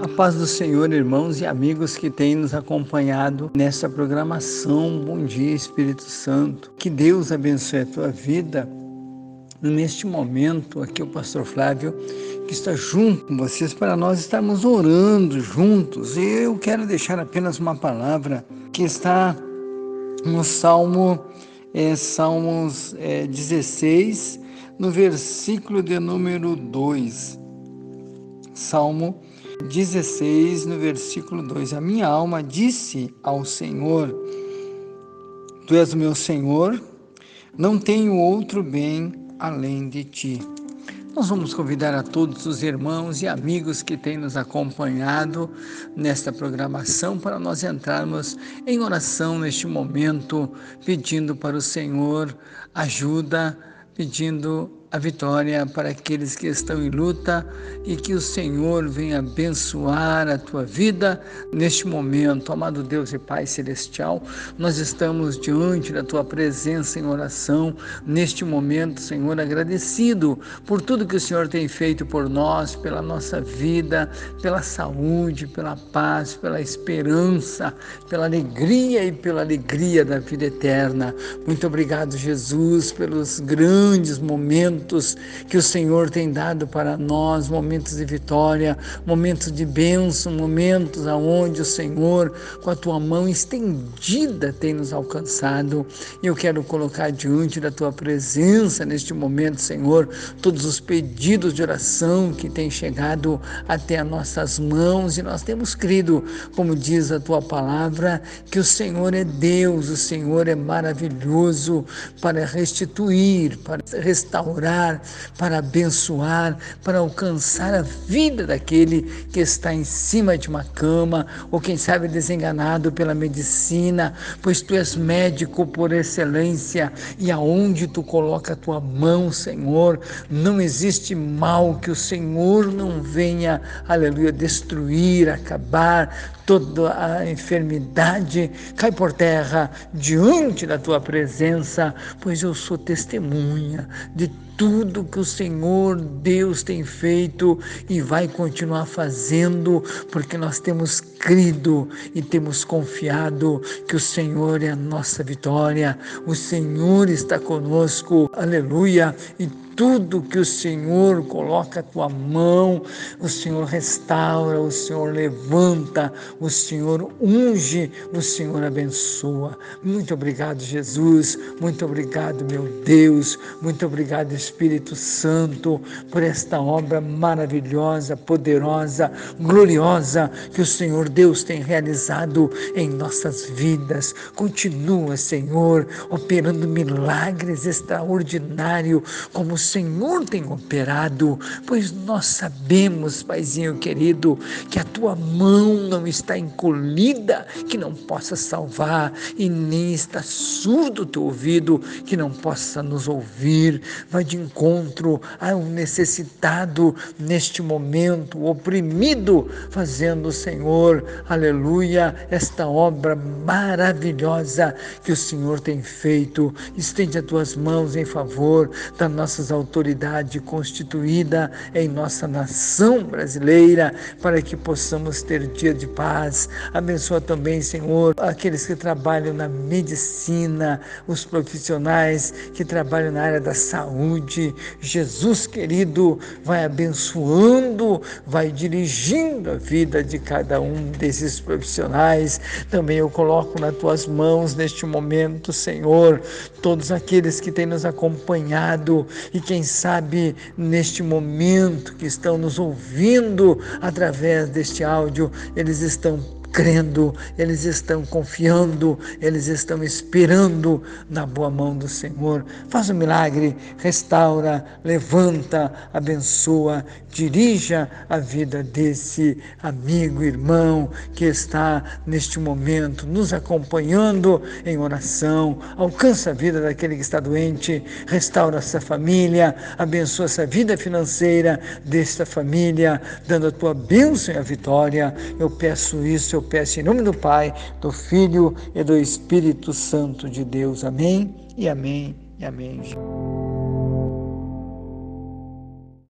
A paz do Senhor, irmãos e amigos que têm nos acompanhado nessa programação. Bom dia, Espírito Santo. Que Deus abençoe a tua vida. Neste momento, aqui o pastor Flávio, que está junto com vocês para nós estarmos orando juntos. E eu quero deixar apenas uma palavra que está no Salmo, é, Salmos é, 16, no versículo de número 2. Salmo 16, no versículo 2: A minha alma disse ao Senhor: Tu és o meu Senhor, não tenho outro bem além de ti. Nós vamos convidar a todos os irmãos e amigos que têm nos acompanhado nesta programação para nós entrarmos em oração neste momento, pedindo para o Senhor ajuda, pedindo a vitória para aqueles que estão em luta e que o Senhor venha abençoar a tua vida neste momento. Amado Deus e Pai Celestial, nós estamos diante da tua presença em oração neste momento, Senhor, agradecido por tudo que o Senhor tem feito por nós, pela nossa vida, pela saúde, pela paz, pela esperança, pela alegria e pela alegria da vida eterna. Muito obrigado, Jesus, pelos grandes momentos momentos que o Senhor tem dado para nós, momentos de vitória, momentos de bênção, momentos aonde o Senhor, com a tua mão estendida, tem nos alcançado. E eu quero colocar diante da tua presença neste momento, Senhor, todos os pedidos de oração que têm chegado até as nossas mãos e nós temos crido, como diz a tua palavra, que o Senhor é Deus, o Senhor é maravilhoso para restituir, para restaurar para abençoar, para alcançar a vida daquele que está em cima de uma cama, ou quem sabe desenganado pela medicina, pois tu és médico por excelência e aonde tu coloca a tua mão, Senhor, não existe mal que o Senhor não venha, aleluia, destruir, acabar, toda a enfermidade cai por terra diante da tua presença, pois eu sou testemunha de tudo que o Senhor Deus tem feito e vai continuar fazendo, porque nós temos crido e temos confiado que o Senhor é a nossa vitória, o Senhor está conosco, aleluia, e tudo que o Senhor coloca a tua mão, o Senhor restaura, o Senhor levanta, o Senhor unge, o Senhor abençoa. Muito obrigado, Jesus. Muito obrigado, meu Deus. Muito obrigado, Espírito Santo, por esta obra maravilhosa, poderosa, gloriosa que o Senhor Deus tem realizado em nossas vidas. Continua, Senhor, operando milagres extraordinários como Senhor tem operado, pois nós sabemos, Paizinho querido, que a tua mão não está encolhida, que não possa salvar, e nem está surdo o teu ouvido, que não possa nos ouvir. Vai de encontro a um necessitado neste momento, oprimido, fazendo, Senhor, aleluia, esta obra maravilhosa que o Senhor tem feito. Estende as tuas mãos em favor das nossas autoridade constituída em nossa nação brasileira, para que possamos ter dia de paz. Abençoa também, Senhor, aqueles que trabalham na medicina, os profissionais que trabalham na área da saúde. Jesus querido, vai abençoando, vai dirigindo a vida de cada um desses profissionais. Também eu coloco nas tuas mãos neste momento, Senhor, todos aqueles que têm nos acompanhado e quem sabe neste momento que estão nos ouvindo através deste áudio, eles estão crendo, eles estão confiando, eles estão esperando na boa mão do Senhor. Faz um milagre, restaura, levanta, abençoa, dirija a vida desse amigo, irmão que está neste momento nos acompanhando em oração. Alcança a vida daquele que está doente, restaura essa família, abençoa essa vida financeira desta família, dando a tua bênção e a vitória. Eu peço isso, eu peço em nome do Pai, do Filho e do Espírito Santo de Deus. Amém e amém e amém.